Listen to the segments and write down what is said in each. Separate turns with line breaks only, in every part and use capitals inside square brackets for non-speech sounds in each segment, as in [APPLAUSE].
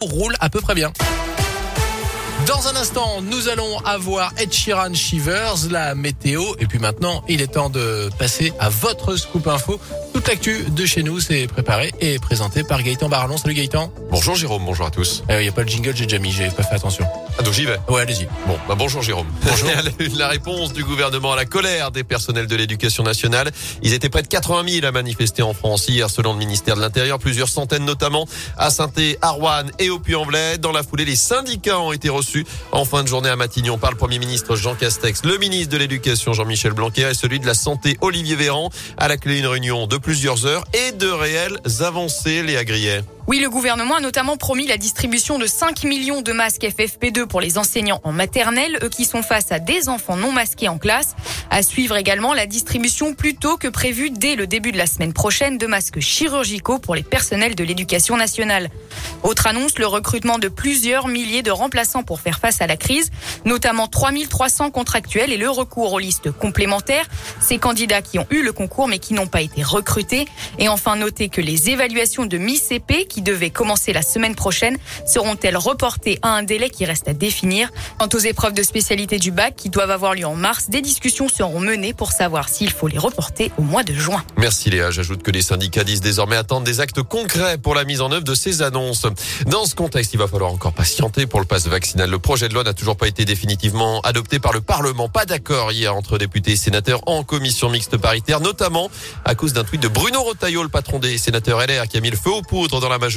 roule à peu près bien. Dans un instant, nous allons avoir Ed Sheeran Shivers, la météo. Et puis maintenant, il est temps de passer à votre scoop info. Toute l'actu de chez nous, c'est préparé et présenté par Gaëtan Barallon. Salut Gaëtan.
Bonjour Jérôme, bonjour à tous.
Il n'y a pas le jingle, j'ai déjà mis, j'ai pas fait attention.
Ah donc j'y vais
Ouais, allez-y.
Bon, bah bonjour Jérôme.
Bonjour. [LAUGHS]
la réponse du gouvernement à la colère des personnels de l'éducation nationale. Ils étaient près de 80 000 à manifester en France hier, selon le ministère de l'Intérieur. Plusieurs centaines notamment à saint à Rouen et au Puy-en-Velay. Dans la foulée, les syndicats ont été reçus en fin de journée à Matignon par le Premier ministre Jean Castex, le ministre de l'Éducation Jean-Michel Blanquer et celui de la Santé Olivier Véran. À la clé, une réunion de plusieurs heures et de réelles avancées, Léa Grillet.
Oui, le gouvernement a notamment promis la distribution de 5 millions de masques FFP2 pour les enseignants en maternelle, eux qui sont face à des enfants non masqués en classe. À suivre également la distribution plus tôt que prévu dès le début de la semaine prochaine de masques chirurgicaux pour les personnels de l'éducation nationale. Autre annonce, le recrutement de plusieurs milliers de remplaçants pour faire face à la crise, notamment 3300 contractuels et le recours aux listes complémentaires. Ces candidats qui ont eu le concours mais qui n'ont pas été recrutés. Et enfin, notez que les évaluations de mi-CP qui devaient commencer la semaine prochaine seront-elles reportées à un délai qui reste à définir? Quant aux épreuves de spécialité du bac qui doivent avoir lieu en mars, des discussions seront menées pour savoir s'il faut les reporter au mois de juin.
Merci Léa. J'ajoute que les syndicats disent désormais attendre des actes concrets pour la mise en œuvre de ces annonces. Dans ce contexte, il va falloir encore patienter pour le passe vaccinal. Le projet de loi n'a toujours pas été définitivement adopté par le Parlement. Pas d'accord hier entre députés et sénateurs en commission mixte paritaire, notamment à cause d'un tweet de Bruno Retailleau, le patron des sénateurs LR, qui a mis le feu aux poudres dans la majorité.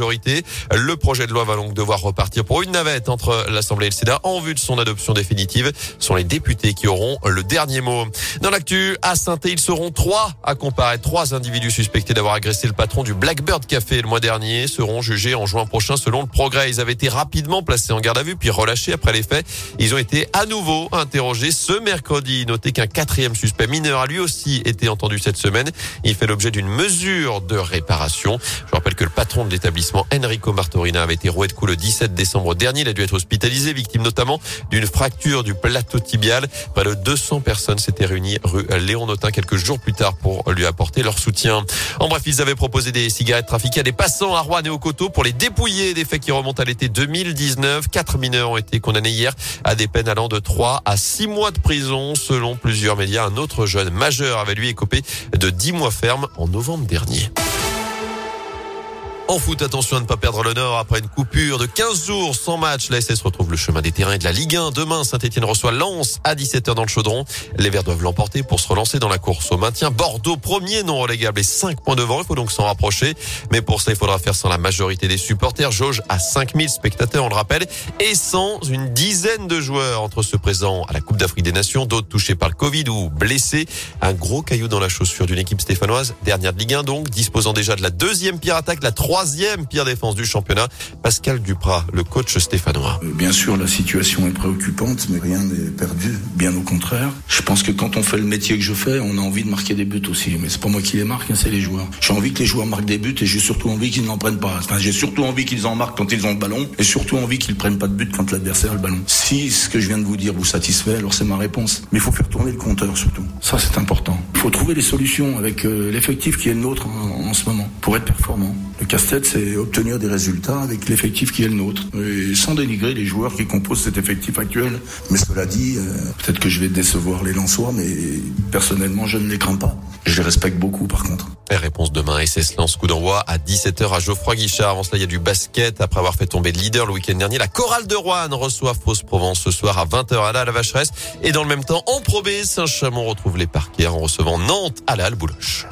Le projet de loi va donc devoir repartir pour une navette entre l'Assemblée et le Sénat en vue de son adoption définitive. Ce sont les députés qui auront le dernier mot. Dans l'actu, à saint ils seront trois à comparaître. Trois individus suspectés d'avoir agressé le patron du Blackbird Café le mois dernier seront jugés en juin prochain selon le progrès. Ils avaient été rapidement placés en garde à vue puis relâchés après les faits. Ils ont été à nouveau interrogés ce mercredi. Notez qu'un quatrième suspect mineur a lui aussi été entendu cette semaine. Il fait l'objet d'une mesure de réparation. Je rappelle que le patron de l'établissement Enrico Martorina avait été roué de coups le 17 décembre dernier. Il a dû être hospitalisé, victime notamment d'une fracture du plateau tibial. Près de 200 personnes s'étaient réunies rue Léon Notin quelques jours plus tard pour lui apporter leur soutien. En bref, ils avaient proposé des cigarettes trafiquées à des passants à Rouen et au Coteau pour les dépouiller des faits qui remontent à l'été 2019. Quatre mineurs ont été condamnés hier à des peines allant de 3 à 6 mois de prison. Selon plusieurs médias, un autre jeune majeur avait lui écopé de 10 mois ferme en novembre dernier. En foot, attention à ne pas perdre nord après une coupure de 15 jours sans match. La SS retrouve le chemin des terrains et de la Ligue 1. Demain, Saint-Etienne reçoit Lens à 17h dans le chaudron. Les Verts doivent l'emporter pour se relancer dans la course au maintien. Bordeaux, premier non relégable et 5 points devant. Il faut donc s'en rapprocher. Mais pour ça, il faudra faire sans la majorité des supporters. Jauge à 5000 spectateurs, on le rappelle. Et sans une dizaine de joueurs entre ceux présents à la Coupe d'Afrique des Nations, d'autres touchés par le Covid ou blessés. Un gros caillou dans la chaussure d'une équipe stéphanoise, dernière de Ligue 1 donc, disposant déjà de la deuxième pire attaque, la troisième pire défense du championnat. Pascal Duprat, le coach stéphanois.
Bien sûr, la situation est préoccupante, mais rien n'est perdu, bien au contraire. Je pense que quand on fait le métier que je fais, on a envie de marquer des buts aussi. Mais c'est pas moi qui les marque, hein, c'est les joueurs. J'ai envie que les joueurs marquent des buts et j'ai surtout envie qu'ils n'en prennent pas. J'ai surtout envie qu'ils en marquent quand ils ont le ballon et surtout envie qu'ils prennent pas de but quand l'adversaire a le ballon. Si ce que je viens de vous dire vous satisfait, alors c'est ma réponse. Mais il faut faire tourner le compteur surtout. Ça, c'est important. Il faut trouver des solutions avec euh, l'effectif qui est le nôtre en, en ce moment pour être performant. C'est obtenir des résultats avec l'effectif qui est le nôtre. Et sans dénigrer les joueurs qui composent cet effectif actuel. Mais cela dit, euh, peut-être que je vais décevoir les Lensois, mais personnellement, je ne les crains pas. Je les respecte beaucoup, par contre.
Réponse demain, SS lance coup d'envoi à 17h à Geoffroy Guichard. Avant cela, il y a du basket. Après avoir fait tomber le leader le week-end dernier, la chorale de Rouen reçoit Fausse Provence ce soir à 20h à la, la Vacheresse. Et dans le même temps, en Pro B, Saint-Chamond retrouve les parquets en recevant Nantes à la Halle Bouloche.